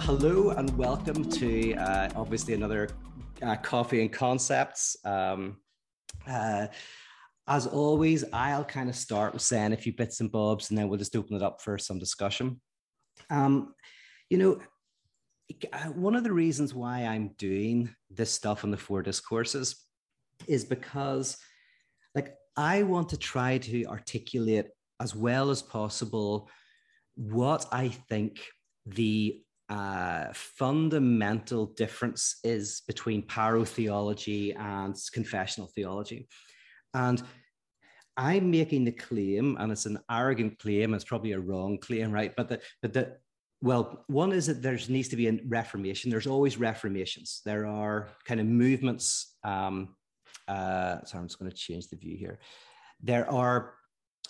Hello and welcome to uh, obviously another uh, Coffee and Concepts. Um, uh, as always, I'll kind of start with saying a few bits and bobs and then we'll just open it up for some discussion. Um, you know, uh, one of the reasons why I'm doing this stuff on the four discourses is because, like, I want to try to articulate as well as possible what I think the uh, fundamental difference is between pyrotheology and confessional theology. And I'm making the claim, and it's an arrogant claim, it's probably a wrong claim, right? But the, but the, well, one is that there needs to be a reformation. There's always reformations. There are kind of movements. Um, uh, sorry, I'm just going to change the view here. There are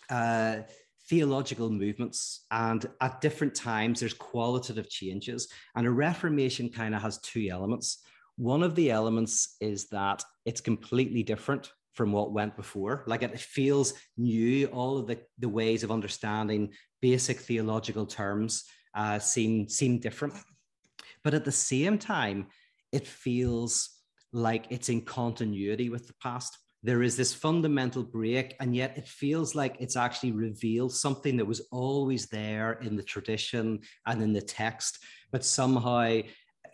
uh, theological movements and at different times there's qualitative changes and a reformation kind of has two elements. One of the elements is that it's completely different from what went before. Like it feels new all of the, the ways of understanding basic theological terms uh, seem seem different. But at the same time it feels like it's in continuity with the past there is this fundamental break, and yet it feels like it's actually revealed something that was always there in the tradition and in the text, but somehow,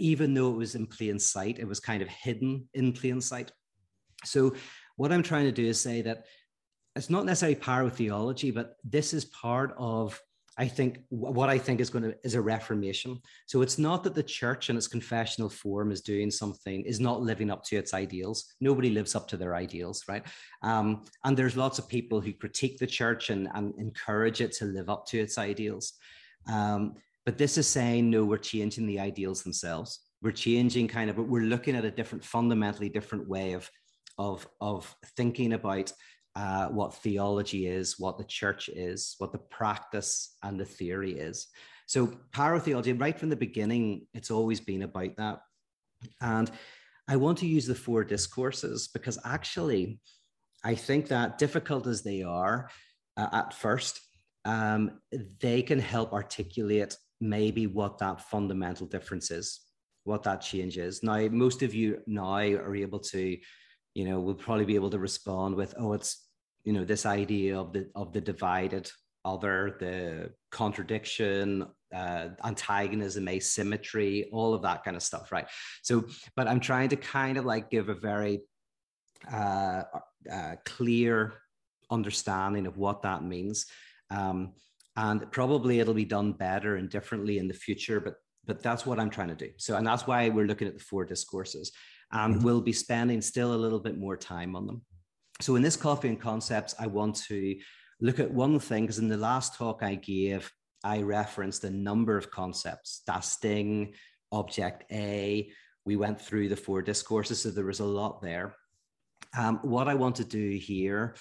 even though it was in plain sight, it was kind of hidden in plain sight. So, what I'm trying to do is say that it's not necessarily pyrotheology, but this is part of I think what I think is going to is a reformation. So it's not that the church in its confessional form is doing something, is not living up to its ideals. Nobody lives up to their ideals, right? Um, and there's lots of people who critique the church and, and encourage it to live up to its ideals. Um, but this is saying, no, we're changing the ideals themselves. We're changing kind of, but we're looking at a different, fundamentally different way of, of, of thinking about uh, what theology is, what the church is, what the practice and the theory is. So, pyrotheology, right from the beginning, it's always been about that. And I want to use the four discourses because actually, I think that difficult as they are uh, at first, um, they can help articulate maybe what that fundamental difference is, what that change is. Now, most of you now are able to you know, we'll probably be able to respond with, oh, it's, you know, this idea of the of the divided other, the contradiction, uh, antagonism, asymmetry, all of that kind of stuff, right? So, but I'm trying to kind of like give a very uh, uh, clear understanding of what that means. Um, and probably it'll be done better and differently in the future, but but that's what I'm trying to do. So, and that's why we're looking at the four discourses and mm-hmm. we'll be spending still a little bit more time on them. So in this coffee and concepts, I want to look at one thing because in the last talk I gave, I referenced a number of concepts, Das Ding, object A. We went through the four discourses, so there was a lot there. Um, what I want to do here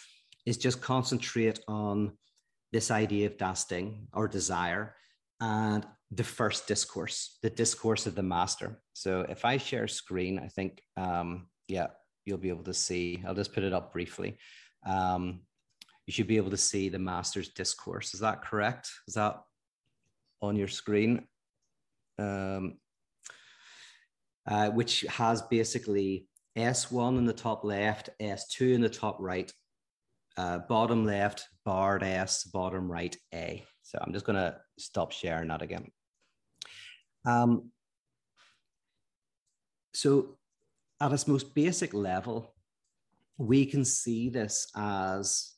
is just concentrate on this idea of Das Ding or desire and the first discourse, the discourse of the master. So if I share screen, I think, um, yeah, you'll be able to see. I'll just put it up briefly. Um, you should be able to see the master's discourse. Is that correct? Is that on your screen? Um, uh, which has basically S1 in the top left, S2 in the top right, uh, bottom left, barred S, bottom right, A. So I'm just going to stop sharing that again. Um, so, at its most basic level, we can see this as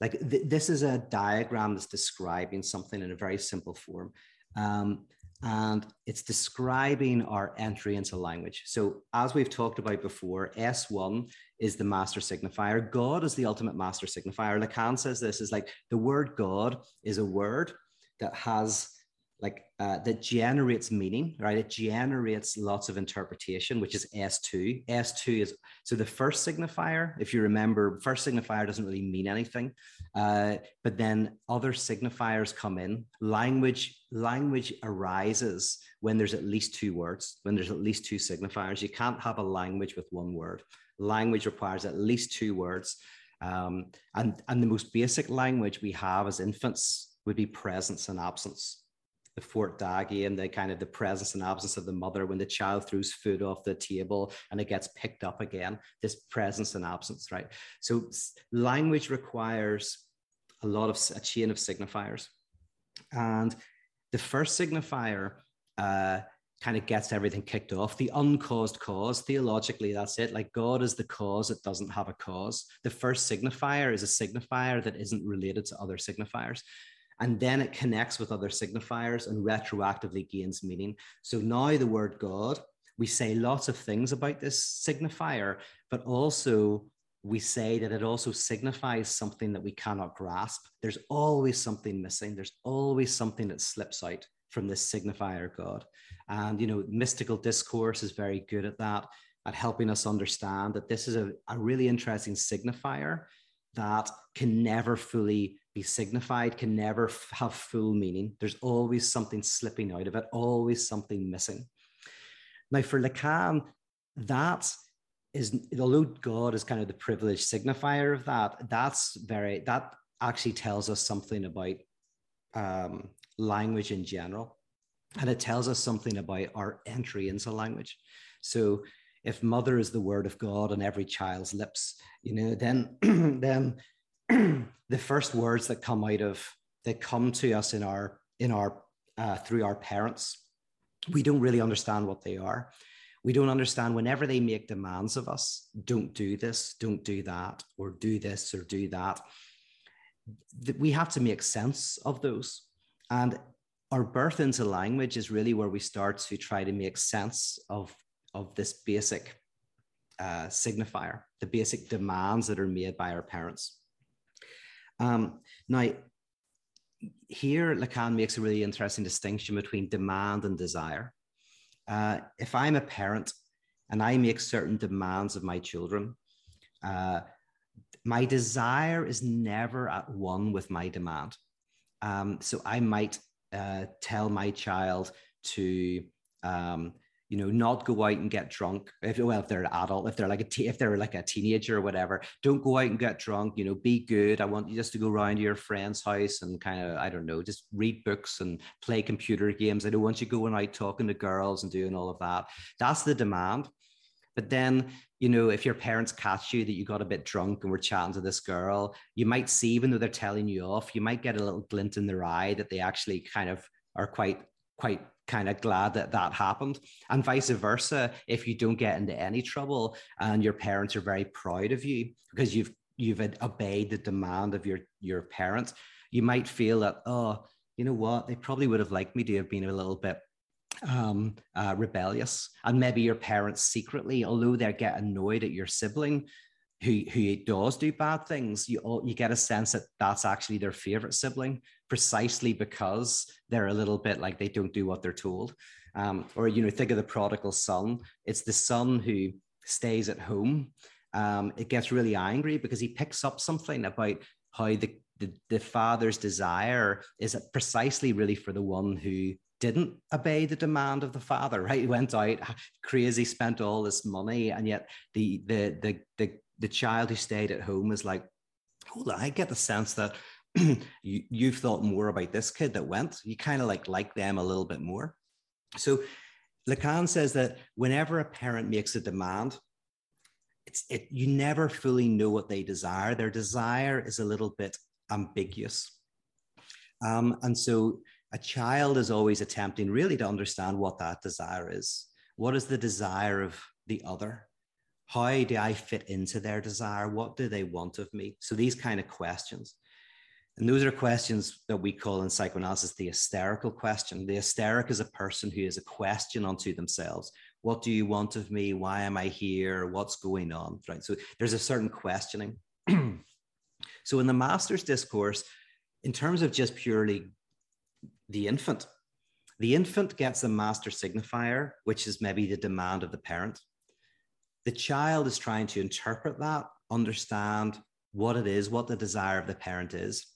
like th- this is a diagram that's describing something in a very simple form. Um, and it's describing our entry into language. So, as we've talked about before, S1 is the master signifier. God is the ultimate master signifier. Lacan says this is like the word God is a word that has like uh, that generates meaning, right? It generates lots of interpretation, which is S2. S2 is so the first signifier, if you remember, first signifier doesn't really mean anything, uh, but then other signifiers come in. Language language arises when there's at least two words, when there's at least two signifiers. You can't have a language with one word. Language requires at least two words. Um, and, and the most basic language we have as infants would be presence and absence the Fort Da and the kind of the presence and absence of the mother when the child throws food off the table and it gets picked up again. This presence and absence, right? So language requires a lot of a chain of signifiers, and the first signifier. Uh, kind of gets everything kicked off. The uncaused cause, theologically, that's it. Like God is the cause, it doesn't have a cause. The first signifier is a signifier that isn't related to other signifiers. And then it connects with other signifiers and retroactively gains meaning. So now the word God, we say lots of things about this signifier, but also we say that it also signifies something that we cannot grasp. There's always something missing, there's always something that slips out from this signifier God. And, you know, mystical discourse is very good at that, at helping us understand that this is a, a really interesting signifier that can never fully be signified, can never f- have full meaning. There's always something slipping out of it, always something missing. Now, for Lacan, that is, although God is kind of the privileged signifier of that, that's very, that actually tells us something about um, language in general. And it tells us something about our entry into language. So if mother is the word of God on every child's lips, you know, then then the first words that come out of that come to us in our in our uh, through our parents, we don't really understand what they are. We don't understand whenever they make demands of us, don't do this, don't do that, or do this or do that. We have to make sense of those. And our birth into language is really where we start to try to make sense of, of this basic uh, signifier, the basic demands that are made by our parents. Um, now, here Lacan makes a really interesting distinction between demand and desire. Uh, if I'm a parent and I make certain demands of my children, uh, my desire is never at one with my demand. Um, so I might uh, tell my child to um, you know not go out and get drunk. If well if they're an adult if they're like a if they're like a teenager or whatever don't go out and get drunk you know be good. I want you just to go around to your friend's house and kind of i don't know just read books and play computer games. I don't want you going out talking to girls and doing all of that. That's the demand. But then, you know, if your parents catch you that you got a bit drunk and were chatting to this girl, you might see, even though they're telling you off, you might get a little glint in their eye that they actually kind of are quite, quite kind of glad that that happened. And vice versa if you don't get into any trouble and your parents are very proud of you because you've you've obeyed the demand of your your parents you might feel that oh you know what? They probably would have liked me to have been a little bit um, uh, rebellious, and maybe your parents secretly, although they get annoyed at your sibling who who does do bad things, you you get a sense that that's actually their favorite sibling, precisely because they're a little bit like they don't do what they're told. Um, or you know, think of the prodigal son. It's the son who stays at home. Um, it gets really angry because he picks up something about how the, the, the father's desire is precisely really for the one who didn't obey the demand of the father, right? He went out crazy, spent all this money, and yet the the the the, the child who stayed at home is like, hold on, I get the sense that you, you've thought more about this kid that went. You kind of like like them a little bit more. So Lacan says that whenever a parent makes a demand, it's it you never fully know what they desire. Their desire is a little bit ambiguous. Um, and so a child is always attempting really to understand what that desire is. What is the desire of the other? How do I fit into their desire? What do they want of me? So these kind of questions. And those are questions that we call in psychoanalysis the hysterical question. The hysteric is a person who is a question unto themselves. What do you want of me? Why am I here? What's going on? Right. So there's a certain questioning. so in the master's discourse, in terms of just purely the infant. The infant gets the master signifier, which is maybe the demand of the parent. The child is trying to interpret that, understand what it is, what the desire of the parent is.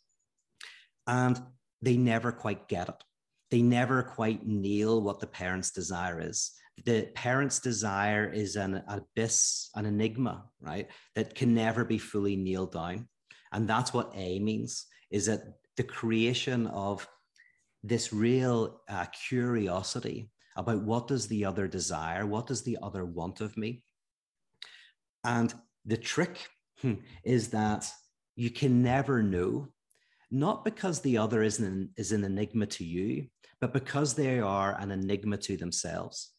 And they never quite get it. They never quite nail what the parent's desire is. The parent's desire is an abyss, an enigma, right? That can never be fully nailed down. And that's what A means, is that the creation of this real uh, curiosity about what does the other desire, what does the other want of me. And the trick hmm, is that you can never know, not because the other is an, is an enigma to you, but because they are an enigma to themselves.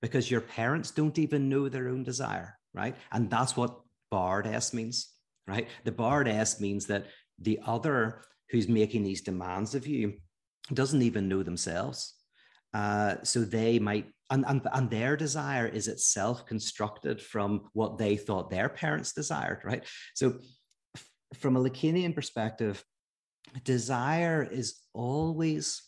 Because your parents don't even know their own desire, right? And that's what barred S means, right? The barred S means that the other who's making these demands of you doesn't even know themselves. Uh, so they might, and, and, and their desire is itself constructed from what they thought their parents desired, right? So, f- from a Lacanian perspective, desire is always,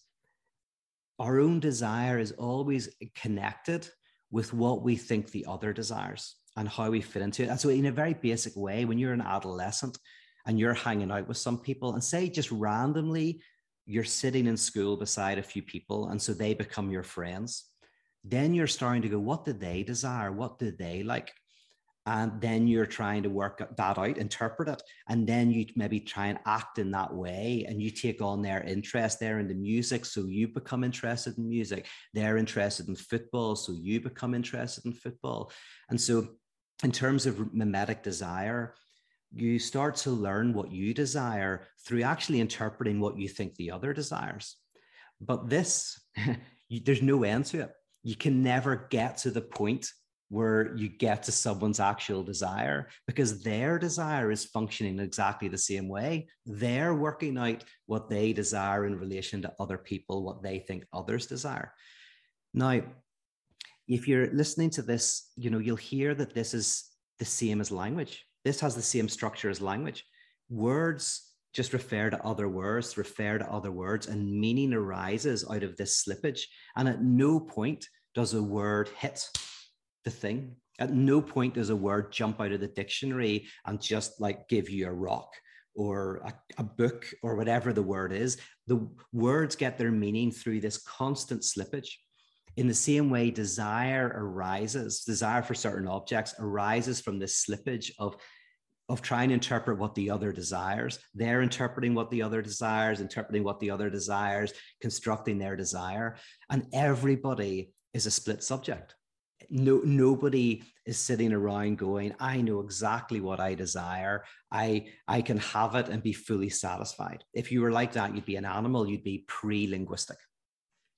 our own desire is always connected with what we think the other desires and how we fit into it. And so, in a very basic way, when you're an adolescent and you're hanging out with some people, and say just randomly you're sitting in school beside a few people, and so they become your friends, then you're starting to go, what do they desire? What do they like? And then you're trying to work that out, interpret it, and then you maybe try and act in that way, and you take on their interest. They're in the music, so you become interested in music. They're interested in football, so you become interested in football. And so, in terms of mimetic desire, you start to learn what you desire through actually interpreting what you think the other desires. But this, you, there's no end to it. You can never get to the point where you get to someone's actual desire because their desire is functioning exactly the same way. They're working out what they desire in relation to other people, what they think others desire. Now, if you're listening to this, you know, you'll hear that this is the same as language. This has the same structure as language. Words just refer to other words, refer to other words, and meaning arises out of this slippage. And at no point does a word hit the thing. At no point does a word jump out of the dictionary and just like give you a rock or a, a, book or whatever the word is. The words get their meaning through this constant slippage. In the same way, desire arises, desire for certain objects arises from this slippage of, of trying to interpret what the other desires. They're interpreting what the other desires, interpreting what the other desires, constructing their desire. And everybody is a split subject. No, nobody is sitting around going, I know exactly what I desire. I, I can have it and be fully satisfied. If you were like that, you'd be an animal, you'd be pre-linguistic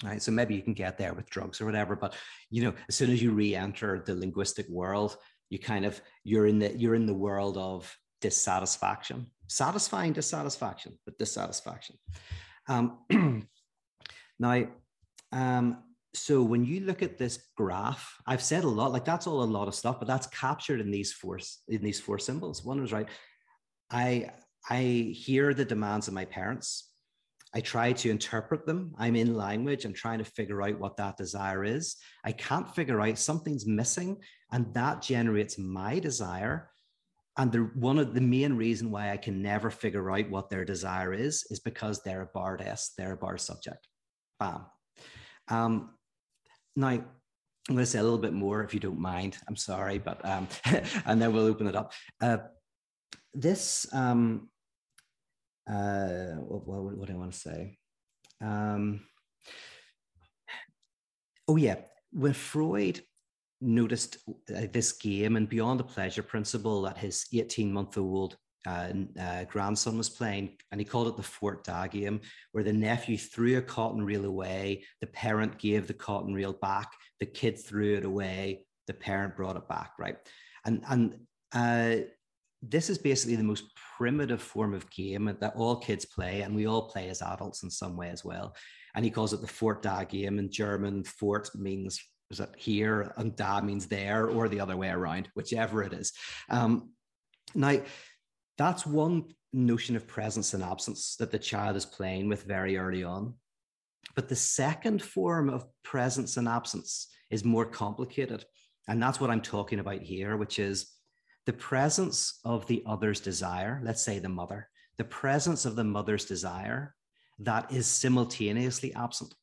right so maybe you can get there with drugs or whatever but you know as soon as you re-enter the linguistic world you kind of you're in the you're in the world of dissatisfaction. Satisfying dissatisfaction but dissatisfaction. Um, now um, so when you look at this graph i've said a lot like that's all a lot of stuff but that's captured in these four in these four symbols. One was right i i hear the demands of my parents I try to interpret them. I'm in language. I'm trying to figure out what that desire is. I can't figure out something's missing, and that generates my desire. And the one of the main reason why I can never figure out what their desire is is because they're a barred S, they're a barred subject. Bam. Um, now, I'm going to say a little bit more if you don't mind. I'm sorry, but um, and then we'll open it up. Uh, this um, uh, what, what, do I want to say? Um, oh, yeah. When Freud noticed uh, this game and beyond the pleasure principle that his 18 month old uh, uh, grandson was playing, and he called it the Fort Da game, where the nephew threw a cotton reel away, the parent gave the cotton reel back, the kid threw it away, the parent brought it back, right? And and uh, this is basically the most primitive form of game that all kids play, and we all play as adults in some way as well. And he calls it the Fort Da game. In German, Fort means is it here, and Da means there, or the other way around, whichever it is. Um, now, that's one notion of presence and absence that the child is playing with very early on. But the second form of presence and absence is more complicated. And that's what I'm talking about here, which is the presence of the other's desire, let's say the mother, the presence of the mother's desire that is simultaneously absent,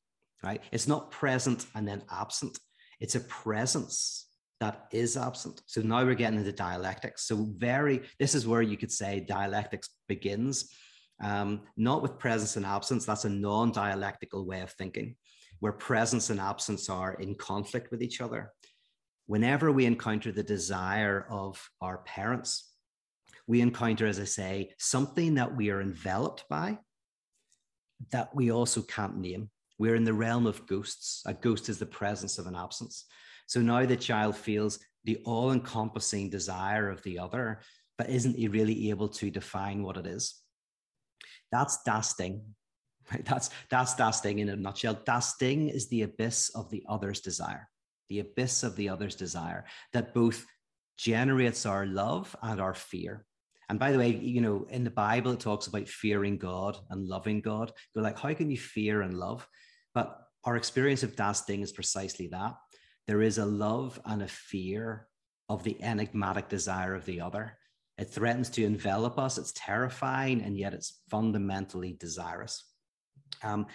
right? It's not present and then absent. It's a presence that is absent. So now we're getting into dialectics. So very, this is where you could say dialectics begins. Um, not with presence and absence. That's a non dialectical way of thinking, where presence and absence are in conflict with each other. Whenever we encounter the desire of our parents, we encounter, as I say, something that we are enveloped by that we also can't name. We're in the realm of ghosts. A ghost is the presence of an absence. So now the child feels the all encompassing desire of the other, but isn't he really able to define what it is? That's Das Ding. Right? That's, that's Das Ding in a nutshell. Das Ding is the abyss of the other's desire, the abyss of the other's desire that both generates our love and our fear. And by the way, you know, in the Bible, it talks about fearing God and loving God. You're like, how can you fear and love? But our experience of Das Ding is precisely that. There is a love and a fear of the enigmatic desire of the other. It threatens to envelop us. It's terrifying, and yet it's fundamentally desirous. Um,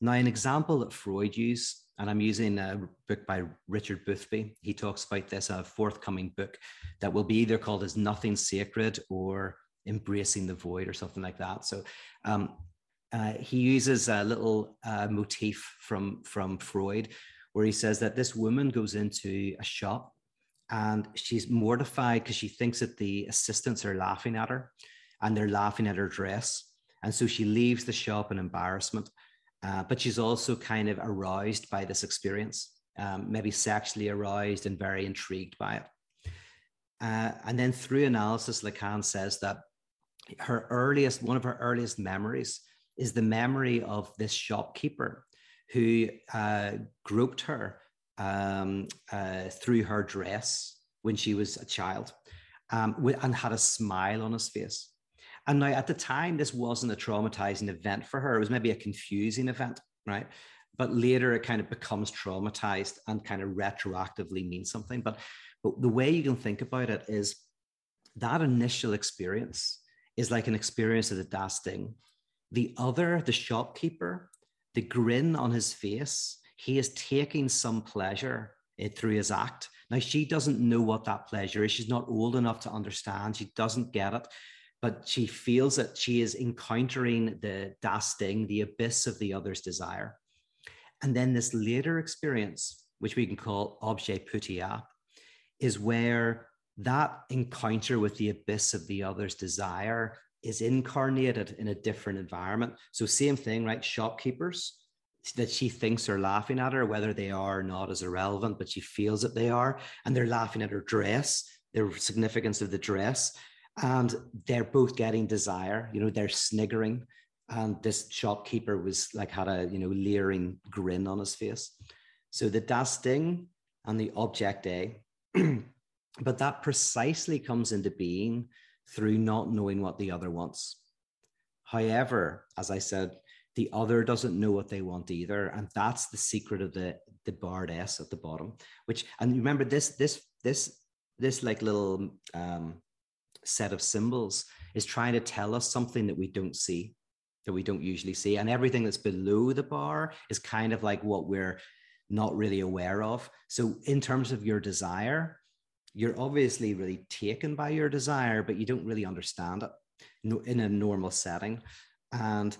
now, an example that Freud used, and I'm using a book by Richard Boothby. He talks about this, a forthcoming book that will be either called as Nothing Sacred or Embracing the Void or something like that. So um, uh, he uses a little uh, motif from, from Freud where he says that this woman goes into a shop and she's mortified because she thinks that the assistants are laughing at her and they're laughing at her dress. And so she leaves the shop in embarrassment uh, but she's also kind of aroused by this experience, um, maybe sexually aroused and very intrigued by it. Uh, and then through analysis, Lacan says that her earliest, one of her earliest memories is the memory of this shopkeeper who uh, groped her um, uh, through her dress when she was a child um, and had a smile on his face. And now at the time, this wasn't a traumatizing event for her. It was maybe a confusing event, right? But later it kind of becomes traumatized and kind of retroactively means something. But, but the way you can think about it is that initial experience is like an experience of the Das Ding. The other, the shopkeeper, the grin on his face, he is taking some pleasure eh, through his act. Now, she doesn't know what that pleasure is. She's not old enough to understand. She doesn't get it but she feels that she is encountering the Das the abyss of the other's desire. And then this later experience, which we can call objet petit a, is where that encounter with the abyss of the other's desire is incarnated in a different environment. So, same thing, right? Shopkeepers that she thinks are laughing at her, whether they are or not is irrelevant, but she feels that they are. And they're laughing at her dress, the significance of the dress and they're both getting desire you know they're sniggering. And this shopkeeper was like had a you know leering grin on his face. So the das Ding and the object a but that precisely comes into being through not knowing what the other wants. However as i said the other doesn't know what they want either and that's the secret of the the barred s at the bottom which and remember this this this this like little um set of symbols is trying to tell us something that we don't see that we don't usually see. And everything that's below the bar is kind of like what we're not really aware of. So in terms of your desire you're obviously really taken by your desire but you don't really understand it in a normal setting. And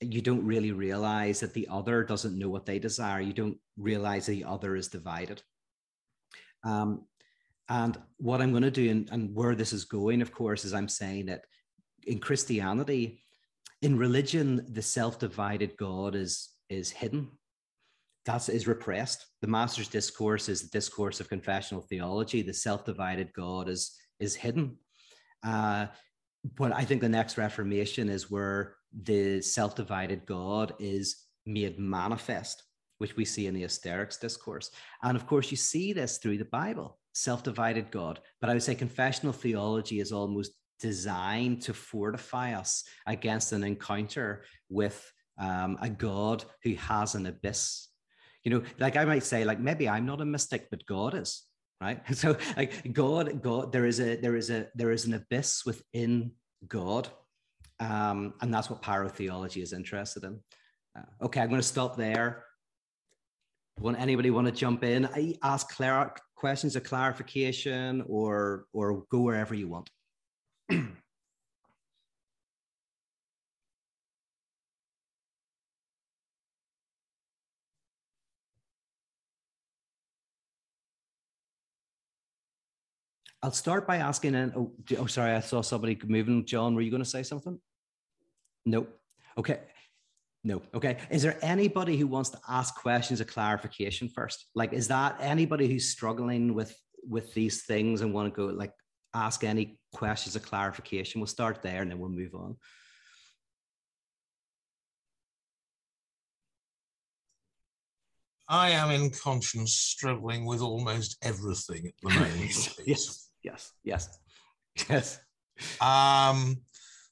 you don't really realize that the other doesn't know what they desire. You don't realize the other is divided. Um, and what I'm going to do and, and where this is going, of course, is I'm saying that in Christianity, in religion, the self-divided God is is hidden. That is repressed. The Master's Discourse is the discourse of confessional theology. The self-divided God is is hidden. Uh, but I think the next Reformation is where the self-divided God is made manifest, which we see in the hysteric's discourse. And of course, you see this through the Bible self divided God. But I would say confessional theology is almost designed to fortify us against an encounter with um, a God who has an abyss. You know, like I might say, like maybe I'm not a mystic, but God is, right? So, like God, God, there is a there is a there is an abyss within God, um, and that's what pyrotheology is interested in. Uh, okay, I'm going to stop there want anybody want to jump in? I ask clar- questions of clarification or or go wherever you want. I'll start by asking, and oh, oh, sorry, I saw somebody moving. John, were you going to say something? Nope. Okay. No. Okay. Is there anybody who wants to ask questions of clarification first? Like, is that anybody who's struggling with with these things and want to go like ask any questions of clarification? We'll start there and then we'll move on. I am in conscience struggling with almost everything at the moment. yes, yes, yes, yes. Um,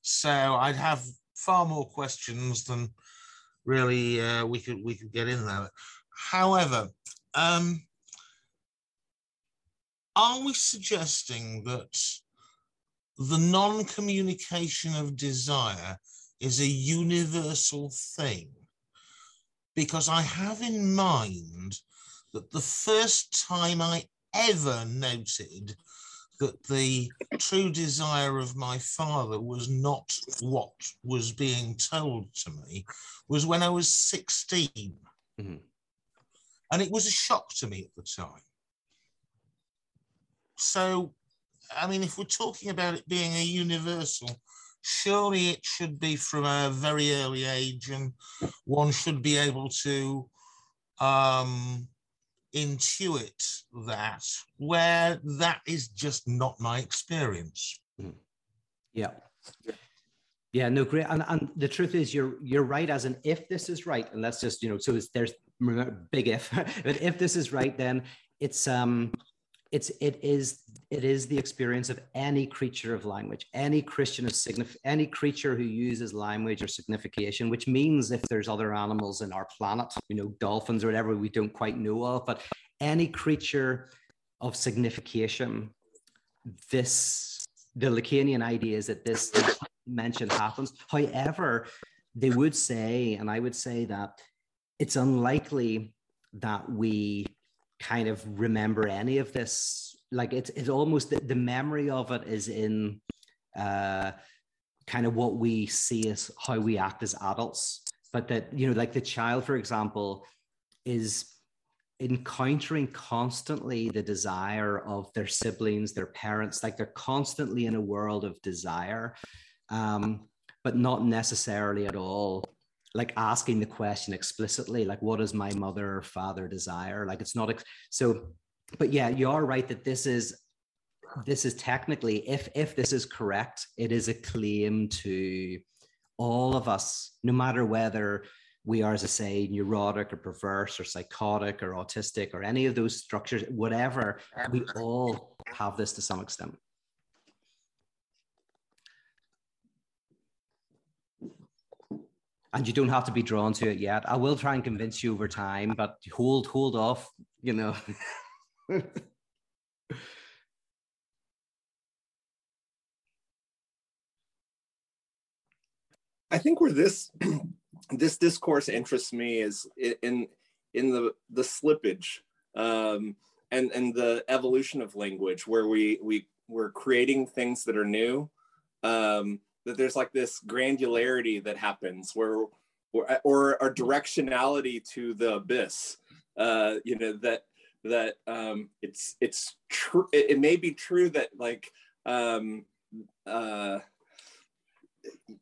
so I'd have far more questions than really uh, we could we could get in there. However, um, are we suggesting that the non-communication of desire is a universal thing? because I have in mind that the first time I ever noted that the true desire of my father was not what was being told to me was when I was 16. Mm-hmm. And it was a shock to me at the time. So, I mean, if we're talking about it being a universal, surely it should be from a very early age and one should be able to um, intuit that where that is just not my experience. Hmm. yeah. Yeah no great. And, and the truth is you're you're right as in if this is right and let's just you know so there's big if but if this is right then it's um it's it is it is the experience of any creature of language any christian of signif- any creature who uses language or signification which means if there's other animals in our planet you know dolphins or whatever we don't quite know of but any creature of signification this the lacanian idea is that this mention happens. However they would say and i would say that it's unlikely that we kind of remember any of this. Like it's it's almost the, the memory of it is in uh, kind of what we see as how we act as adults. But that you know, like the child, for example, is encountering constantly the desire of their siblings, their parents, like they're constantly in a world of desire, um, but not necessarily at all like asking the question explicitly like what does my mother or father desire? Like it's not ex- so but yeah you are right that this is this is technically if if this is correct it is a claim to all of us no matter whether we are as i say neurotic or perverse or psychotic or autistic or any of those structures whatever we all have this to some extent and you don't have to be drawn to it yet. I will try and convince you over time, but hold hold off, you know. I think where this this discourse interests me is in in the the slippage um, and and the evolution of language, where we we we're creating things that are new. Um, that there's like this granularity that happens where or, or directionality to the abyss uh you know that that um it's it's true it, it, may be true that like um uh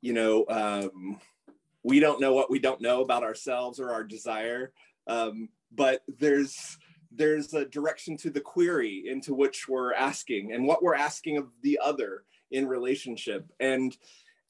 you know um we don't know what we don't know about ourselves or our desire um but there's there's a direction to the query into which we're asking and what we're asking of the other in relationship. And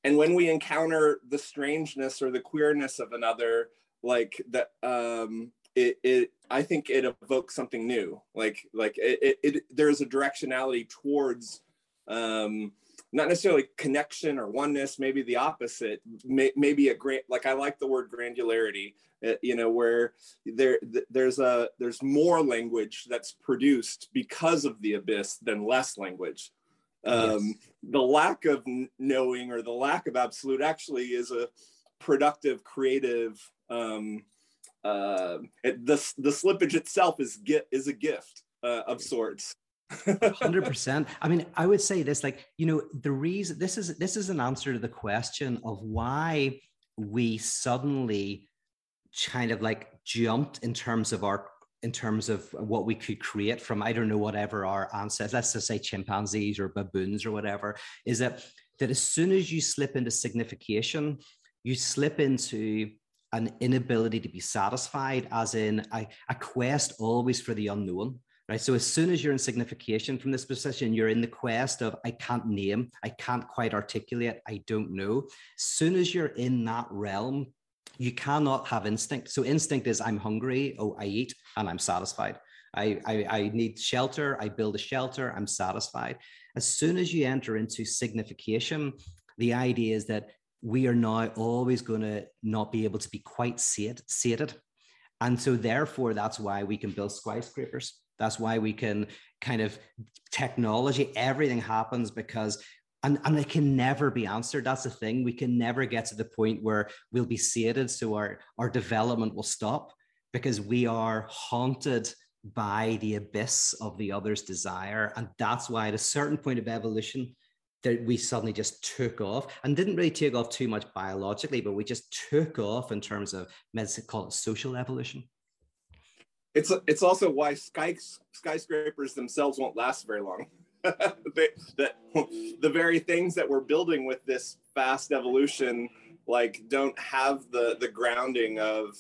and when we encounter the strangeness or the queerness of another like that um it, it i think it evokes something new. Like like it, it, it there's a directionality towards um not necessarily connection or oneness maybe the opposite. May, maybe a great like i like the word granularity uh, you know where there there's a there's more language that's produced because of the abyss than less language um, yes. The lack of knowing or the lack of absolute actually is a productive, creative. Um, uh, the the slippage itself is get is a gift uh, of sorts. Hundred percent. I mean, I would say this, like you know, the reason this is this is an answer to the question of why we suddenly kind of like jumped in terms of our in terms of what we could create from I don't know whatever our ancestors, let's just say chimpanzees or baboons or whatever, is that that as soon as you slip into signification, you slip into an inability to be satisfied, as in a, a quest always for the unknown. Right. So as soon as you're in signification from this position, you're in the quest of I can't name, I can't quite articulate, I don't know. As soon as you're in that realm, you cannot have instinct. So instinct is I'm hungry, oh, I eat and I'm satisfied. I, I, I need shelter, I build a shelter, I'm satisfied. As soon as you enter into signification, the idea is that we are now always going to not be able to be quite sated. And so, therefore, that's why we can build skyscrapers. That's why we can kind of technology, everything happens because and, and it can never be answered. That's the thing. We can never get to the point where we'll be sated. So our, our development will stop because we are haunted by the abyss of the other's desire. And that's why at a certain point of evolution, that we suddenly just took off and didn't really take off too much biologically, but we just took off in terms of medicine, call it social evolution. It's it's also why sky, skyscrapers themselves won't last very long. they, that the very things that we're building with this fast evolution like don't have the the grounding of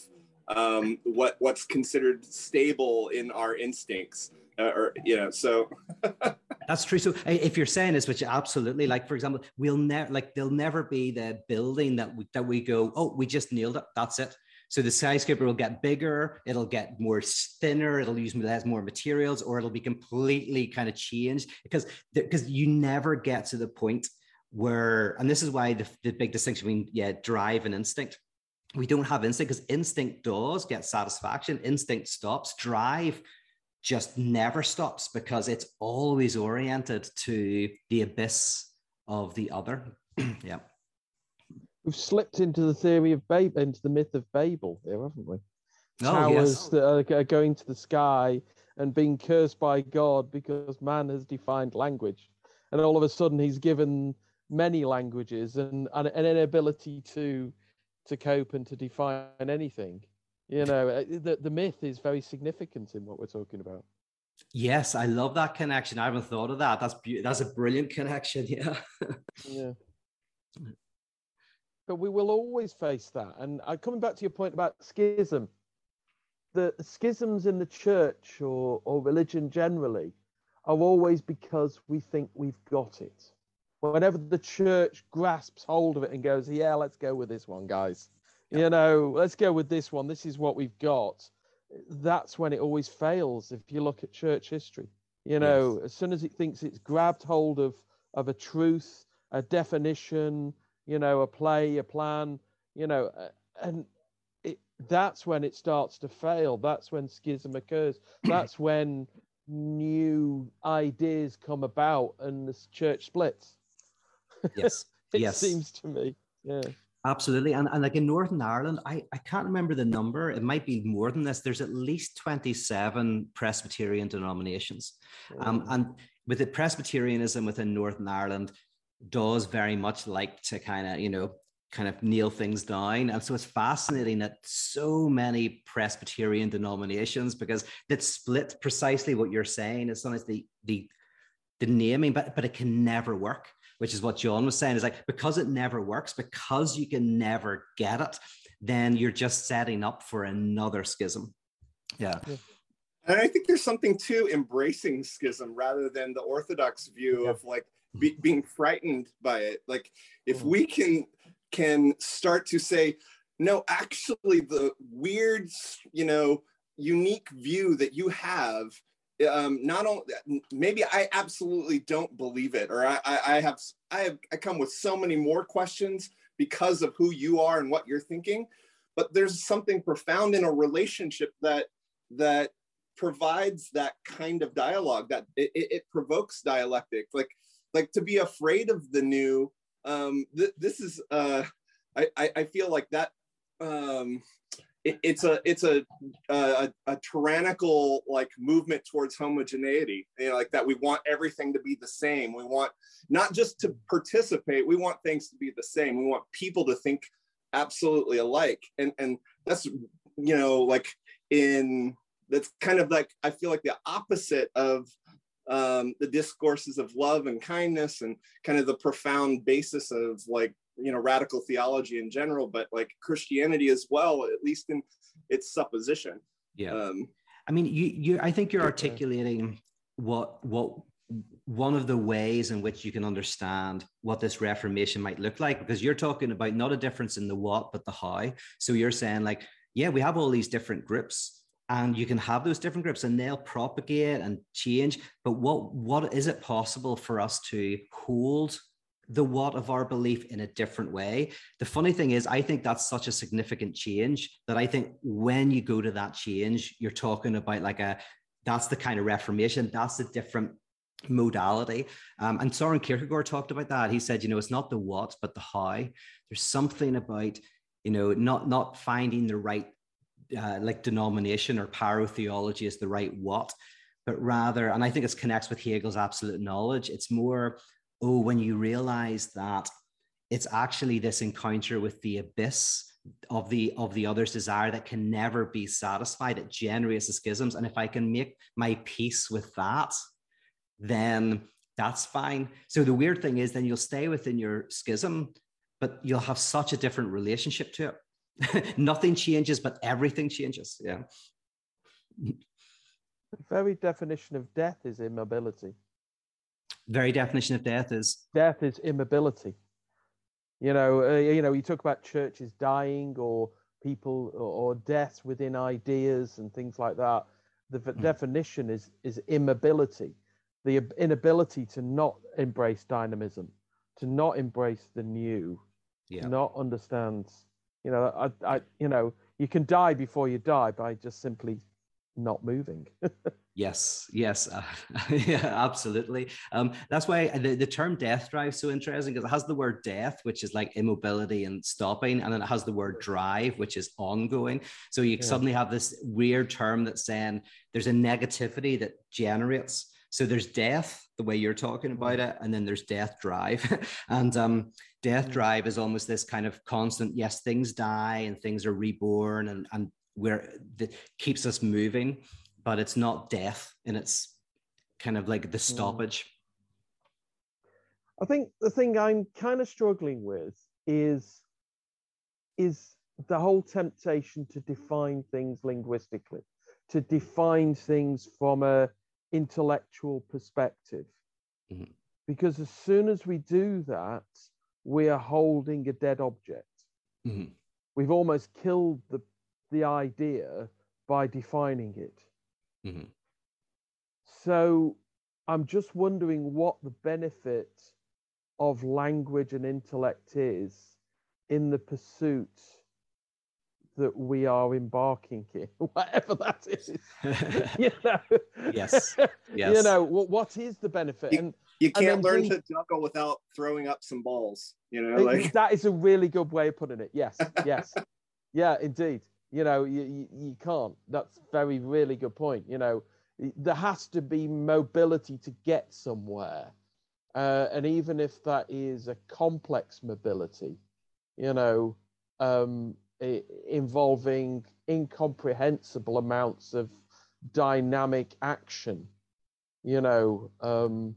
um, what what's considered stable in our instincts uh, or you know so. That's true. So if you're saying this which absolutely like for example we'll never like there'll never be the building that we that we go oh we just nailed it. That's it so the skyscraper will get bigger, it'll get more thinner, it'll use less more materials, or it'll be completely kind of changed because because you never get to the point where, and this is why the, the big distinction between yeah drive and instinct. We don't have instinct because instinct does get satisfaction. Instinct stops. Drive just never stops because it's always oriented to the abyss of the other. yeah we've slipped into the theory of Babel, into the myth of Babel here, haven't we? Oh, Towers yes. that are going to the sky and being cursed by God because man has defined language. And all of a sudden he's given many languages and, and an inability to to cope and to define anything. You know, uh, the, the myth is very significant in what we're talking about. Yes, I love that connection. I haven't thought of that. That's be- that's a brilliant connection. Yeah. yeah but we will always face that. And uh, coming back to your point about schism, the schisms in the church or, or religion generally are always because we think we've got it. Whenever the church grasps hold of it and goes, yeah, let's go with this one, guys. You know, let's go with this one. This is what we've got. That's when it always fails. If you look at church history, you know, yes. as soon as it thinks it's grabbed hold of of a truth, a definition, you know, a play, a plan, you know, and it, that's when it starts to fail. That's when schism occurs. That's when new ideas come about and the church splits. Yes. it yes. seems to me. Yeah. Absolutely. And, and like in Northern Ireland, I, I can't remember the number. It might be more than this. There's at least 27 Presbyterian denominations. Um, and with the Presbyterianism within Northern Ireland, does very much like to kind of, you know, kind of nail things down. And so it's fascinating that so many Presbyterian denominations, because that split precisely what you're saying. as not as the the the naming, but but it can never work, which is what John was saying. Is like because it never works, because you can never get it, then you're just setting up for another schism. Yeah. yeah. And I think there's something to embracing schism rather than the orthodox view yeah. of like be, being frightened by it. Like if mm. we can can start to say no actually the weird you know unique view that you have um not only maybe i absolutely don't believe it or I, I have i have i come with so many more questions because of who you are and what you're thinking. But there's something profound in a relationship that that provides that kind of dialogue that it, it, it provokes dialectic. Like like to be afraid of the new um th- this is uh I, I i feel like that um it, it's a it's a, a a tyrannical like movement towards homogeneity you know like that we want everything to be the same. We want not just to participate we want things to be the same. We want people to think absolutely alike. And and that's you know like in that's kind of like I feel like the opposite of um, the discourses of love and kindness and kind of the profound basis of like you know radical theology in general, but like Christianity as well, at least in its supposition. Yeah. Um, I mean, you you I think you're articulating what what one of the ways in which you can understand what this reformation might look like because you're talking about not a difference in the what but the how so you're saying like yeah we have all these different groups and you can have those different groups and they'll propagate and change but what what is it possible for us to hold the what of our belief in a different way the funny thing is i think that's such a significant change that i think when you go to that change you're talking about like a that's the kind of reformation that's a different modality. Um, and Soren Kierkegaard talked about that. He said, you know, it's not the what, but the how. There's something about, you know, not not finding the right uh, like denomination or pyrotheology is the right what, but rather, and I think it connects with Hegel's absolute knowledge. It's more, oh, when you realize that it's actually this encounter with the abyss of the of the other's desire that can never be satisfied it generates the schisms and if i can make my peace with that then that's fine. So the weird thing is, then you'll stay within your schism, but you'll have such a different relationship to it. Nothing changes, but everything changes. Yeah. The very definition of death is immobility. Very definition of death is death is immobility. You know, uh, you know, you talk about churches dying or people or, or deaths within ideas and things like that. The mm. definition is is immobility the inability to not embrace dynamism, to not embrace the new, yeah. to not understand. You know, I, I, you know, you can die before you die by just simply not moving. yes, yes, uh, yeah, absolutely. Um, that's why the, the term death drive is so interesting because it has the word death, which is like immobility and stopping, and then it has the word drive, which is ongoing. So you yeah. suddenly have this weird term that's saying there's a negativity that generates so there's death, the way you're talking about it, and then there's death drive. and um, death mm. drive is almost this kind of constant, yes, things die and things are reborn and, and where that keeps us moving, but it's not death and it's kind of like the mm. stoppage. I think the thing I'm kind of struggling with is is the whole temptation to define things linguistically, to define things from a intellectual perspective. Mm-hmm. Because as soon as we do that, we are holding a dead object. Mm-hmm. We've almost killed the, the idea by defining it. Mm-hmm. So I'm just wondering what the benefit of language and intellect is in the pursuit that we are embarking in, whatever that is. you know, yes, yes. You know, what, what is the benefit? You, and you can't learn think, to juggle without throwing up some balls. You know, like that is a really good way of putting it. Yes, yes, yeah, indeed. You know, you, you, you can't. That's very really good point. You know, there has to be mobility to get somewhere, uh, and even if that is a complex mobility, you know. Um, involving incomprehensible amounts of dynamic action. You know, um,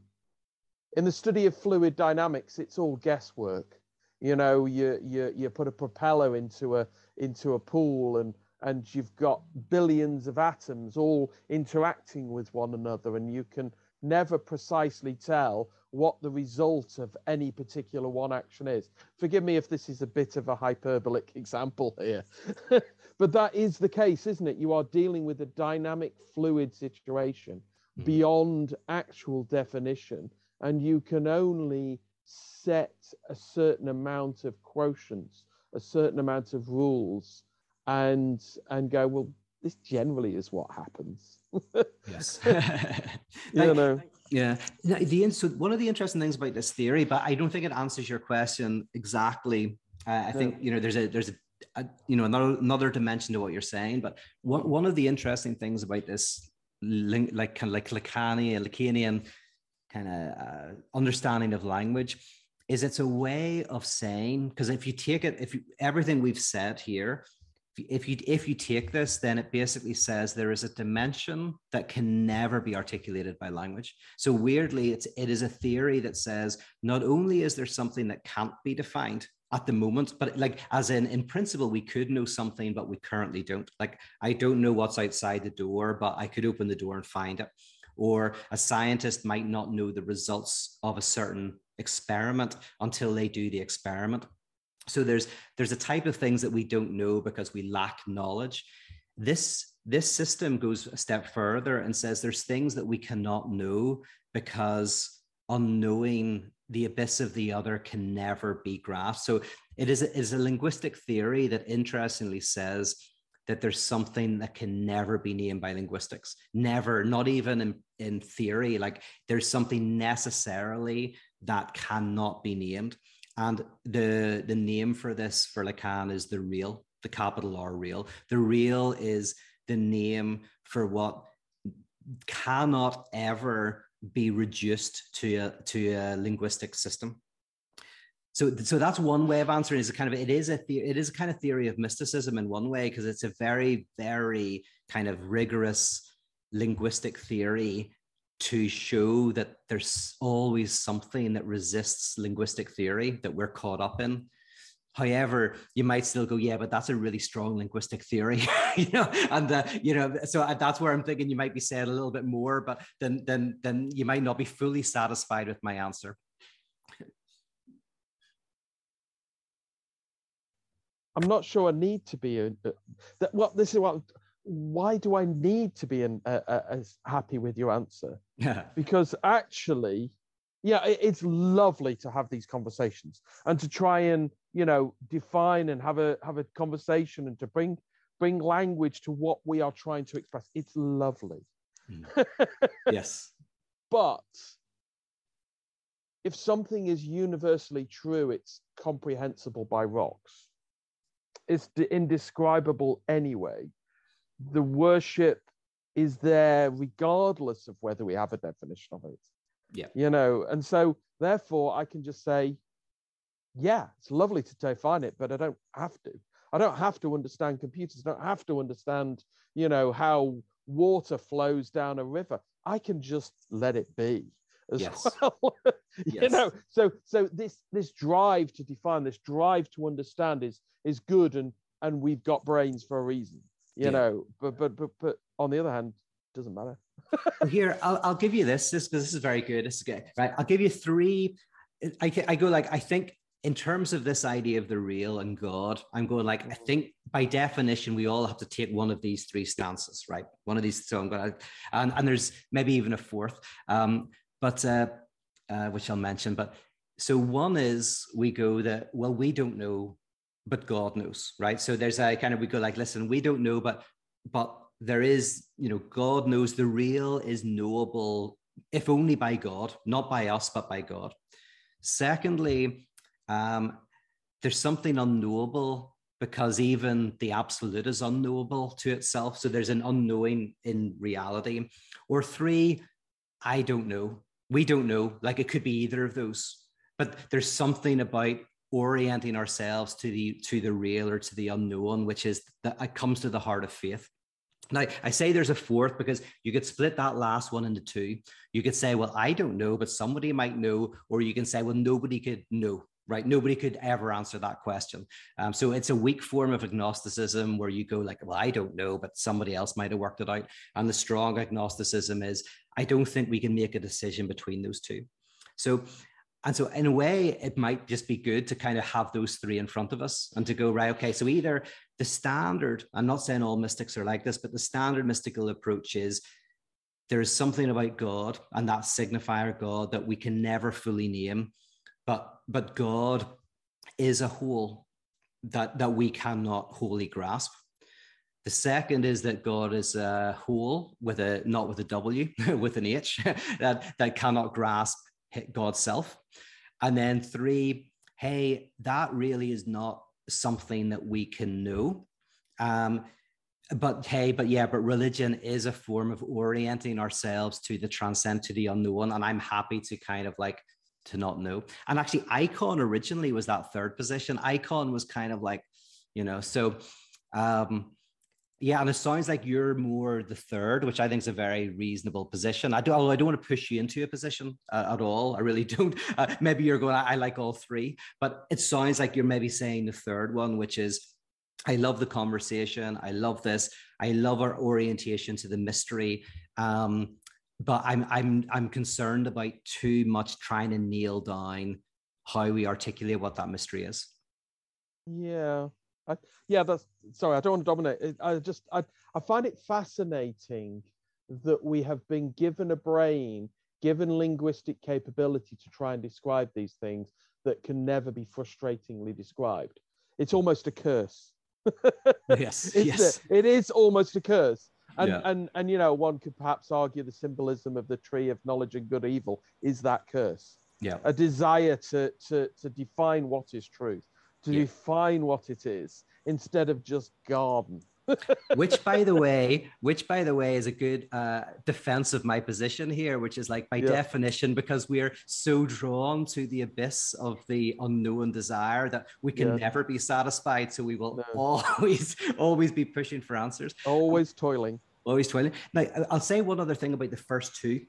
in the study of fluid dynamics, it's all guesswork. You know, you you you put a propeller into a into a pool and and you've got billions of atoms all interacting with one another, and you can never precisely tell what the result of any particular one action is. Forgive me if this is a bit of a hyperbolic example here, but that is the case, isn't it? You are dealing with a dynamic, fluid situation mm. beyond actual definition, and you can only set a certain amount of quotients, a certain amount of rules, and and go well. This generally is what happens. yes. you know. Yeah. The so one of the interesting things about this theory, but I don't think it answers your question exactly. Uh, I think you know there's a there's a, a, you know another another dimension to what you're saying. But one one of the interesting things about this like kind of like Lacanian Lacanian kind of uh, understanding of language is it's a way of saying because if you take it if you, everything we've said here if you if you take this then it basically says there is a dimension that can never be articulated by language. So weirdly it's it is a theory that says not only is there something that can't be defined at the moment but like as in in principle we could know something but we currently don't. Like i don't know what's outside the door but i could open the door and find it. Or a scientist might not know the results of a certain experiment until they do the experiment so there's there's a type of things that we don't know because we lack knowledge. This this system goes a step further and says there's things that we cannot know because unknowing the abyss of the other can never be grasped. So it is a, is a linguistic theory that interestingly says that there's something that can never be named by linguistics. Never not even in, in theory. Like there's something necessarily that cannot be named and the the name for this for Lacan is the real, the capital R real. The real is the name for what cannot ever be reduced to a to a linguistic system. So, so that's one way of answering. Is a kind of it is a the, it is a kind of theory of mysticism in one way because it's a very very kind of rigorous linguistic theory to show that there's always something that resists linguistic theory that we're caught up in. However, you might still go, yeah, but that's a really strong linguistic theory, you know, and uh, you know, so uh, that's where I'm thinking you might be saying a little bit more, but then then then you might not be fully satisfied with my answer. I'm not sure I need to be a. Uh, that, well, this is what why do I need to be an, uh, uh, as happy with your answer? Yeah. Because actually, yeah, it, it's lovely to have these conversations and to try and you know define and have a have a conversation and to bring bring language to what we are trying to express. It's lovely. Mm. yes. But if something is universally true, it's comprehensible by rocks. It's indescribable anyway the worship is there regardless of whether we have a definition of it. Yeah. You know, and so therefore I can just say, yeah, it's lovely to define it, but I don't have to. I don't have to understand computers. I don't have to understand, you know, how water flows down a river. I can just let it be as yes. well. you yes. know, so so this this drive to define, this drive to understand is is good and and we've got brains for a reason you yeah. know but but but but on the other hand doesn't matter. Here I'll, I'll give you this this this is very good. This is good right? I'll give you three I, I go like i think in terms of this idea of the real and god i'm going like i think by definition we all have to take one of these three stances right? One of these so i'm going to and, and there's maybe even a fourth um but uh, uh which i'll mention but so one is we go that well we don't know but God knows, right? So there's a kind of we go like, listen, we don't know, but but there is, you know, God knows the real is knowable, if only by God, not by us, but by God. Secondly, um, there's something unknowable because even the absolute is unknowable to itself. So there's an unknowing in reality. Or three, I don't know. We don't know. Like it could be either of those. But there's something about orienting ourselves to the to the real or to the unknown which is that it comes to the heart of faith. Now i say there's a fourth because you could split that last one into two. You could say well i don't know but somebody might know or you can say well nobody could know right? Nobody could ever answer that question. Um, so it's a weak form of agnosticism where you go like well i don't know but somebody else might have worked it out. And the strong agnosticism is i don't think we can make a decision between those two. So and so, in a way, it might just be good to kind of have those three in front of us and to go, right, okay, so either the standard, I'm not saying all mystics are like this, but the standard mystical approach is there is something about God and that signifier God that we can never fully name, but but God is a whole that that we cannot wholly grasp. The second is that God is a whole with a not with a W, with an H that that cannot grasp God's self. And then three, hey, that really is not something that we can know. Um, but hey, but yeah, but religion is a form of orienting ourselves to the transcend, to the unknown. And I'm happy to kind of like to not know. And actually, Lacan originally was that third position. Lacan was kind of like, you know, so Um, yeah, and it sounds like you're more the third, which I think is a very reasonable position. I do, although I don't want to push you into a position uh, at all. I really don't. Uh, maybe you're going, I, I like all three, but it sounds like you're maybe saying the third one, which is, I love the conversation. I love this. I love our orientation to the mystery. Um, but I'm I'm I'm concerned about too much trying to nail down how we articulate what that mystery is. Yeah, I, yeah. That's sorry. I don't want to dominate. I just I I find it fascinating that we have been given a brain, given linguistic capability to try and describe these things that can never be frustratingly described. It's almost a curse. yes, yes. It? it is almost a curse and Yeah. and and you know one could perhaps argue the symbolism of the tree of knowledge and good evil is that curse Yeah. a desire to to to define what is truth to Yeah. define what it is instead of just garden which by the way which by the way is a good uh, defense of my position here which is like by Yeah. definition because we're so drawn to the abyss of the unknown desire that we can Yeah. never be satisfied so we will No. always always be pushing for answers always toiling always toiling now i'll say one other thing about the first two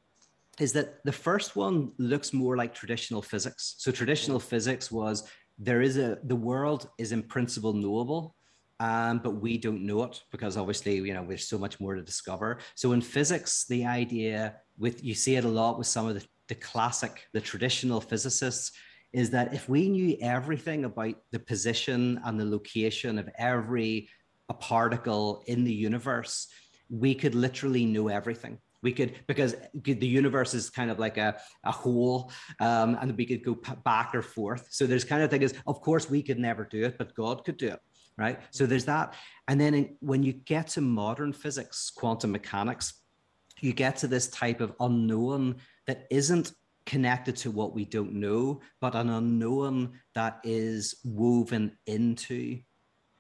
is that the first one looks more like traditional physics so traditional physics was there is a the world is in principle knowable um, but we don't know it because obviously you know there's so much more to discover. So in physics the idea with you see it a lot with some of the, the classic the traditional physicists is that if we knew everything about the position and the location of every a particle in the universe we could literally know everything we could because the universe is kind of like a, a whole um, and we could go back or forth. So there's kind of thing is of course we could never do it but god could do it right? So there's that. And then in, when you get to modern physics quantum mechanics you get to this type of unknown that isn't connected to what we don't know but an unknown that is woven into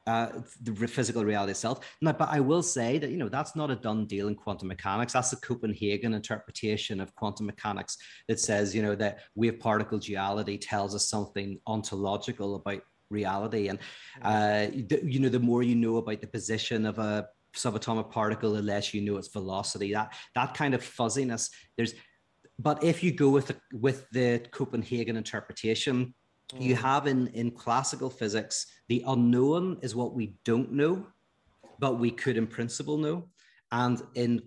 uh, the physical reality itself. Now, but I will say that you know that's not a done deal in quantum mechanics. That's the Copenhagen interpretation of quantum mechanics that says you know that wave particle duality tells us something ontological about reality, and uh, the, you know the more you know about the position of a subatomic particle, the less you know its velocity. That that kind of fuzziness. There's, but if you go with the with the Copenhagen interpretation, you have in in classical physics the unknown is what we don't know but we could in principle know. And in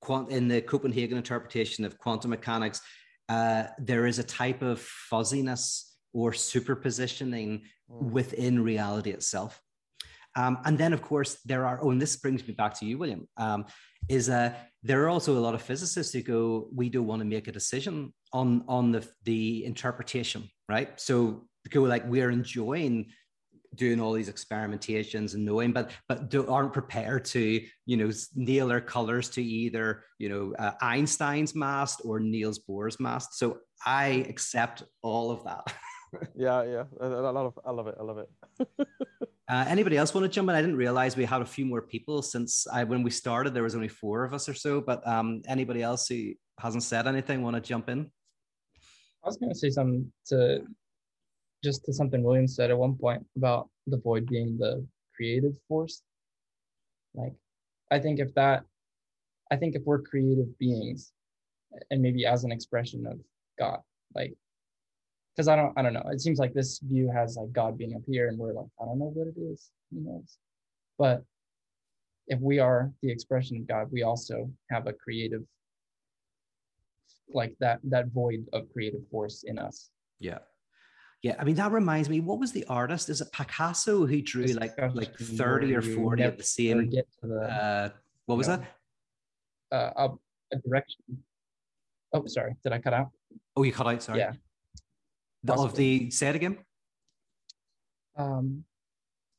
quant in the copenhagen interpretation of quantum mechanics uh, there is a type of fuzziness or superpositioning within reality itself. Um, and then of course there are oh and this brings me back to you william um, is uh, there are also a lot of physicists who go we don't want to make a decision on on the the interpretation right? So go like we're enjoying doing all these experimentations and knowing but but do, aren't prepared to you know nail their colors to either you know uh, einstein's mast or niels bohr's mast. So i accept all of that. Yeah yeah. I, I love i love it i love it. Uh, anybody else want to jump in? I didn't realize we had a few more people since i when we started there was only four of us or so but um anybody else who hasn't said anything want to jump in I was going to say something to just to something William said at one point about the void being the creative force. Like, I think if that, I think if we're creative beings, and maybe as an expression of God, like, because I don't, I don't know. It seems like this view has like God being up here, and we're like, I don't know what it is. Who knows? But if we are the expression of God, we also have a creative like that that void of creative force in us. Yeah. Yeah. I mean, that reminds me, what was the artist? Is it Picasso who drew This like like 30 or 40 of the same the uh what was No. that? uh, a, a direction. Oh, sorry, did I cut out? Oh, you cut out, sorry. Yeah. The, of the say it again. Um,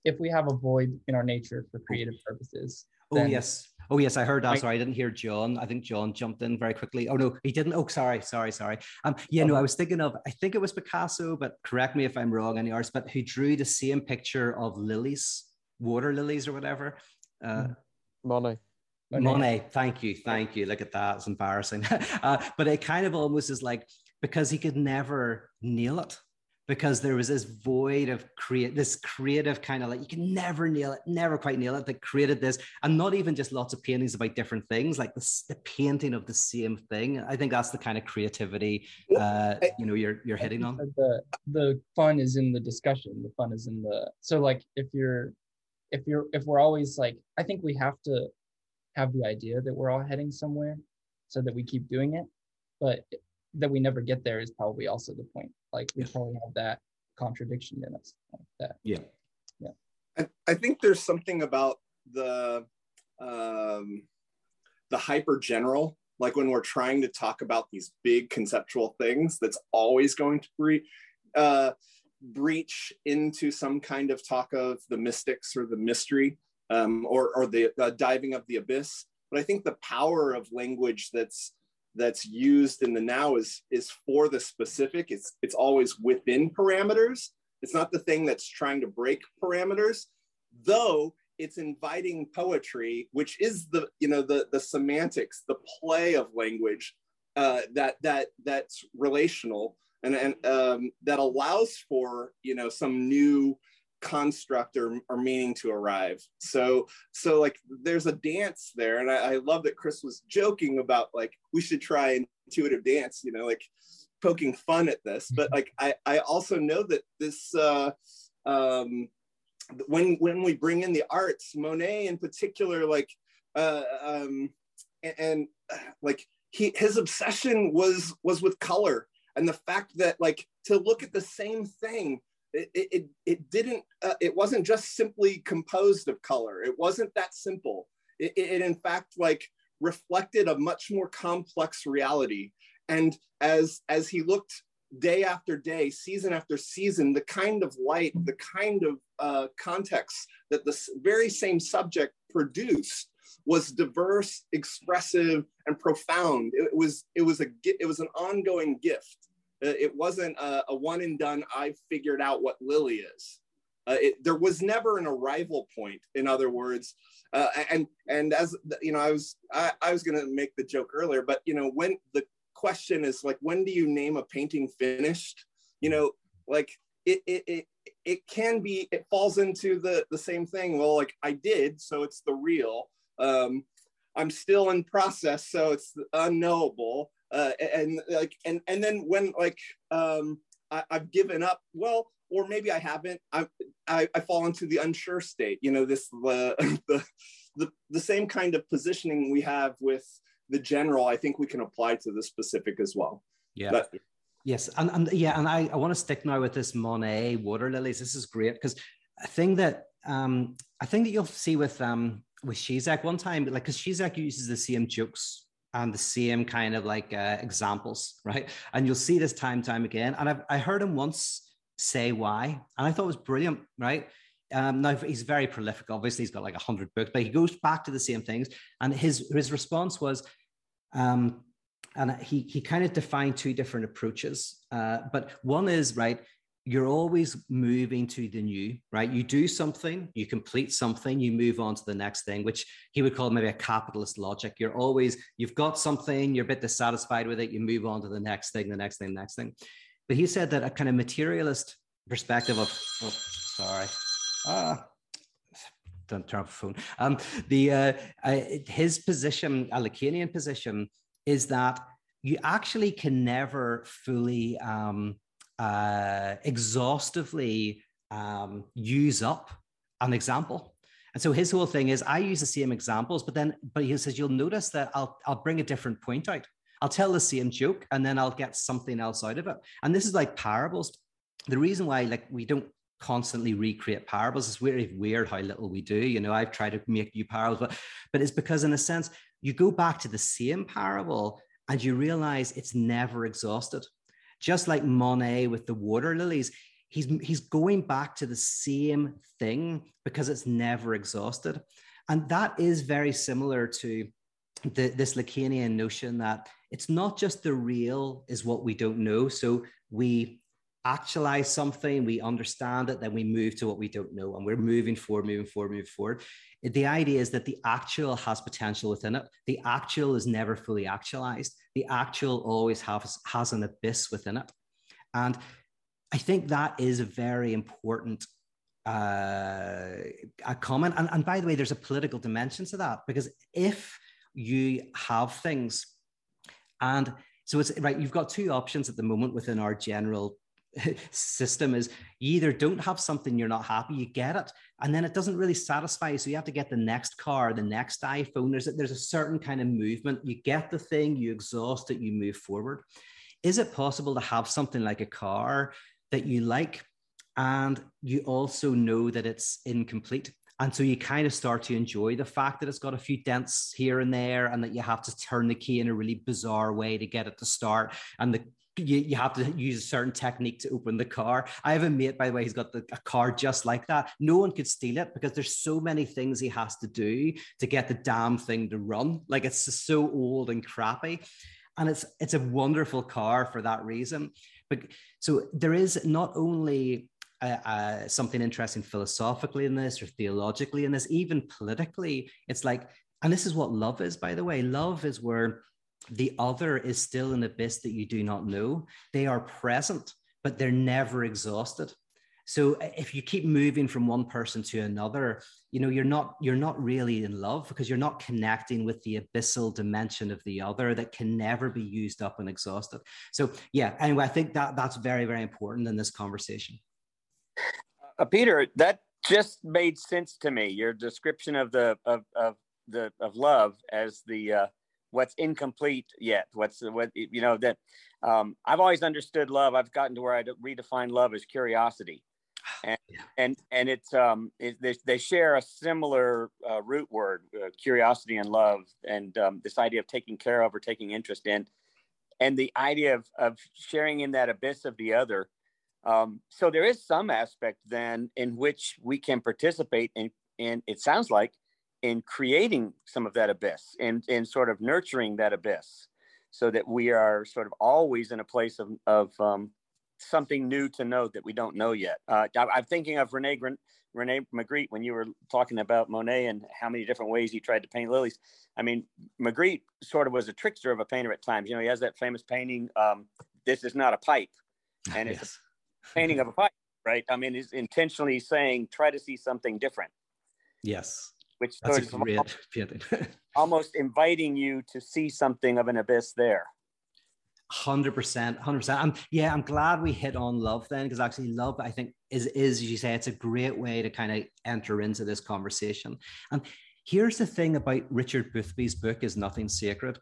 if we have a void in our nature for creative purposes, Oh yes. Oh yes, I heard that. Right. Sorry, I didn't hear John. I think John jumped in very quickly. Oh no, he didn't. Oh, sorry, sorry, sorry. Um, yeah, no, I was thinking of. I think it was Picasso, but correct me if I'm wrong. Any artist, but who drew the same picture of lilies, water lilies or whatever. Uh, Monet. Monet. Monet, thank you, thank you. Look at that; it's embarrassing. uh, but it kind of almost is like because he could never nail it, because there was this void of create this creative kind of like you can never nail it, never quite nail it. That created this, and not even just lots of paintings about different things, like the, the painting of the same thing. I think that's the kind of creativity uh, you know you're you're hitting on. The the fun is in the discussion. The fun is in the so like if you're if you're if we're always like I think we have to have the idea that we're all heading somewhere so that we keep doing it, but that we never get there is probably also the point. Like we probably have that contradiction in us. Like that. Yeah. Yeah. I, I think there's something about the um, the hyper general, like when we're trying to talk about these big conceptual things, that's always going to breach uh, breach into some kind of talk of the mystics or the mystery um, or, or the uh, diving of the abyss. But I think the power of language that's that's used in the now is is for the specific. It's it's always within parameters. It's not the thing that's trying to break parameters though it's inviting poetry which is the you know the the semantics the play of language uh, that that that's relational and and um, that allows for you know some new construct or, or meaning to arrive. So so like there's a dance there and I, I love that chris was joking about like we should try intuitive dance you know like poking fun at this. But like i i also know that this uh um when when we bring in the arts monet in particular like uh um and, and like he his obsession was was with color. And the fact that like to look at the same thing it, it, it didn't, uh, it wasn't just simply composed of color. It wasn't that simple. It, it, in fact like reflected a much more complex reality. And as, as he looked day after day, season after season, the kind of light, the kind of uh, context that the very same subject produced was diverse, expressive, and profound. It was it was a it was an ongoing gift. Uh, it wasn't a, a one and done, I've figured out what Lily is. Uh, it, there was never an arrival point, in other words. Uh, and and as you know, I was I, I was going to make the joke earlier, but you know, when the question is like, when do you name a painting finished? You know, like it it it, it can be it falls into the the same thing. Well, like I did, so it's the real. Um, I'm still in process, so it's unknowable uh, and like and and then when like um, I, have given up, well, or maybe I haven't. I, I, I fall into the unsure state. You know, this the, the the the same kind of positioning we have with the general. I think we can apply to the specific as well. Yeah. But, yes, and, and yeah, and I, I want to stick now with this Monet water lilies. This is great because a thing that um I think that you'll see with um with Žižek one time, like because Žižek uses the same jokes and the same kind of like uh, examples, right? And you'll see this time time again. And I've, I heard him once say why, and I thought it was brilliant, right? Um, now he's very prolific. Obviously, he's got like a hundred books, but he goes back to the same things. And his his response was, um, and he he kind of defined two different approaches. Uh, but one is right you're always moving to the new, right? You do something, you complete something, you move on to the next thing, which he would call maybe a capitalist logic. You're always, you've got something, you're a bit dissatisfied with it, you move on to the next thing, the next thing, the next thing. But he said that a kind of materialist perspective of, oh, sorry, ah, don't turn off the phone. Um, the uh, uh, his position, a Lacanian position, is that you actually can never fully um, uh, exhaustively um, use up an example. And so his whole thing is I use the same examples, but then, but he says, you'll notice that I'll, I'll bring a different point out. I'll tell the same joke and then I'll get something else out of it. And this is like parables. The reason why like we don't constantly recreate parables is very weird how little we do. You know, I've tried to make new parables, but but it's because in a sense you go back to the same parable and you realize it's never exhausted. Just like Monet with the water lilies, he's he's going back to the same thing because it's never exhausted. And that is very similar to the, this Lacanian notion that it's not just the real is what we don't know. So we actualize something, we understand it, then we move to what we don't know, and we're moving forward, moving forward, moving forward. The idea is that the actual has potential within it. The actual is never fully actualized. The actual always has, has an abyss within it. And I think that is a very important uh, a comment. And, and by the way, there's a political dimension to that because if you have things, and so it's right, you've got two options at the moment within our general system is you either don't have something you're not happy you get it and then it doesn't really satisfy you so you have to get the next car the next iphone there's a, there's a certain kind of movement you get the thing you exhaust it you move forward is it possible to have something like a car that you like and you also know that it's incomplete and so you kind of start to enjoy the fact that it's got a few dents here and there, and that you have to turn the key in a really bizarre way to get it to start. And the you, you have to use a certain technique to open the car. I have a mate, by the way, he's got the, a car just like that. No one could steal it because there's so many things he has to do to get the damn thing to run. Like it's so old and crappy. And it's it's a wonderful car for that reason. But so there is not only uh, uh, something interesting philosophically in this or theologically in this, even politically. It's like, and this is what love is, by the way. Love is where the other is still an abyss that you do not know. They are present, but they're never exhausted. So uh, if you keep moving from one person to another, you know, you're not you're not really in love because you're not connecting with the abyssal dimension of the other that can never be used up and exhausted. So yeah, anyway, I think that that's very, very important in this conversation. Uh, Peter, that just made sense to me. Your description of the of, of the of love as the uh, what's incomplete yet what's what you know that um, i've always understood love. I've gotten to where i redefine love as curiosity. And yeah. and and it's um it, they, they share a similar uh, root word uh, curiosity and love and um, this idea of taking care of or taking interest in. And the idea of of sharing in that abyss of the other um, so there is some aspect then in which we can participate in in it sounds like in creating some of that abyss and in sort of nurturing that abyss so that we are sort of always in a place of, of um, something new to know that we don't know yet. Uh, I, am thinking of Rene, Rene Magritte when you were talking about Monet and how many different ways he tried to paint lilies. I mean, Magritte sort of was a trickster of a painter at times. You know, he has that famous painting, um, This is not a pipe. And it's yes. a painting of a pipe, right? I mean, he's intentionally saying, try to see something different. Yes which That's a great almost, almost inviting you to see something of an abyss there. Hundred percent, hundred percent. I'm yeah, I'm glad we hit on love then, because actually love, I think, is is as you say, it's a great way to kind of enter into this conversation. And here's the thing about Richard Boothby's book is nothing sacred.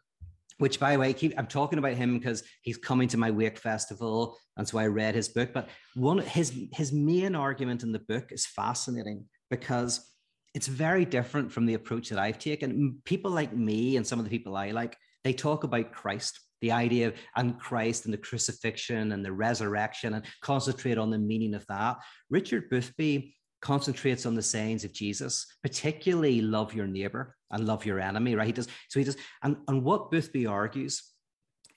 Which, by the way, keep, I'm talking about him because he's coming to my Wake Festival, and so I read his book. But one his his main argument in the book is fascinating because it's very different from the approach that I've taken. People like me and some of the people I like, they talk about Christ, the idea of and Christ and the crucifixion and the resurrection and concentrate on the meaning of that. Richard Boothby concentrates on the sayings of Jesus, particularly love your neighbor and love your enemy, right? He does so he does, and, and what Boothby argues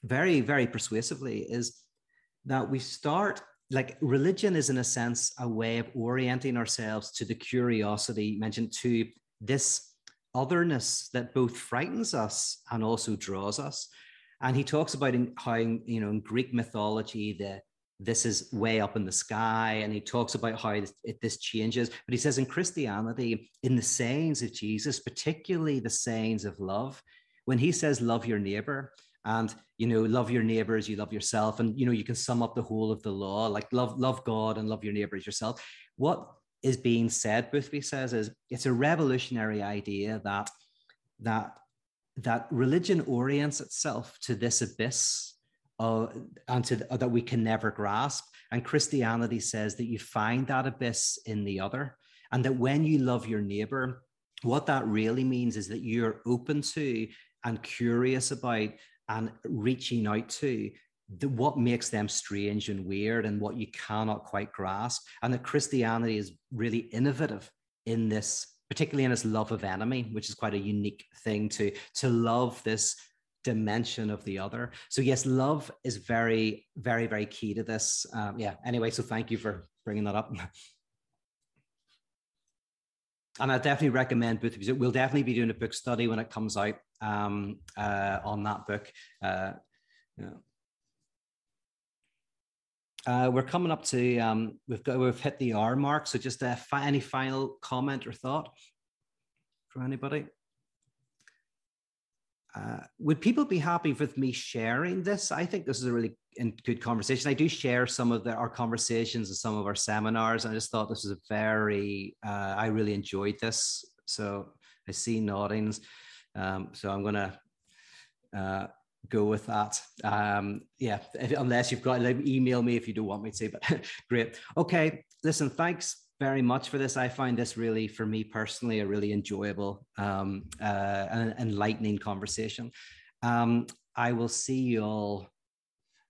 very, very persuasively is that we start like religion is in a sense a way of orienting ourselves to the curiosity mentioned to this otherness that both frightens us and also draws us. And he talks about in, how you know in greek mythology the this is way up in the sky and he talks about how it, this changes. But he says in christianity in the sayings of jesus particularly the sayings of love when he says love your neighbor and you know love your neighbors you love yourself and you know you can sum up the whole of the law like love love god and love your neighbors yourself. What is being said boothby says is it's a revolutionary idea that that that religion orients itself to this abyss uh, and to uh, that we can never grasp. And christianity says that you find that abyss in the other and that when you love your neighbor what that really means is that you're open to and curious about and reaching out to the, what makes them strange and weird and what you cannot quite grasp. And that Christianity is really innovative in this, particularly in its love of enemy, which is quite a unique thing to, to love this dimension of the other. So yes, love is very, very, very key to this. Um, yeah. Anyway, so thank you for bringing that up. and I definitely recommend both of you. We'll definitely be doing a book study when it comes out um, uh, on that book. Uh, yeah. uh, we're coming up to um, we've got we've hit the hour mark. So just uh, fi- any final comment or thought from anybody? Uh, would people be happy with me sharing this? I think this is a really good conversation. I do share some of the, our conversations and some of our seminars. I just thought this was a very, uh, I really enjoyed this. So I see noddings. Um, so I'm going to uh, go with that. Um, yeah, if, unless you've got, like, email me if you don't want me to, but great. Okay, listen, thanks very much for this. I find this really, for me personally, a really enjoyable um, uh, and enlightening conversation. Um, I will see you all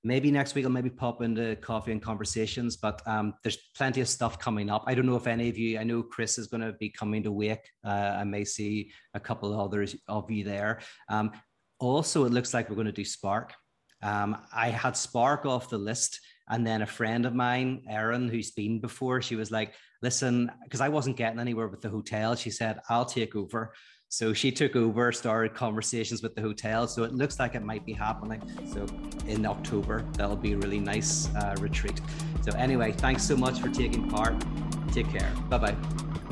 maybe next week I'll maybe pop into coffee and conversations, but um, there's plenty of stuff coming up. I don't know if any of you, I know Chris is going to be coming to Wake. Uh, I may see a couple of others of you there. Um, also, it looks like we're going to do Spark. Um, I had Spark off the list and then a friend of mine, Erin, who's been before, she was like, listen, because I wasn't getting anywhere with the hotel. She said, I'll take over. So she took over, started conversations with the hotel. So it looks like it might be happening. So in October, that'll be a really nice uh, retreat. So anyway, thanks so much for taking part. Take care. Bye bye.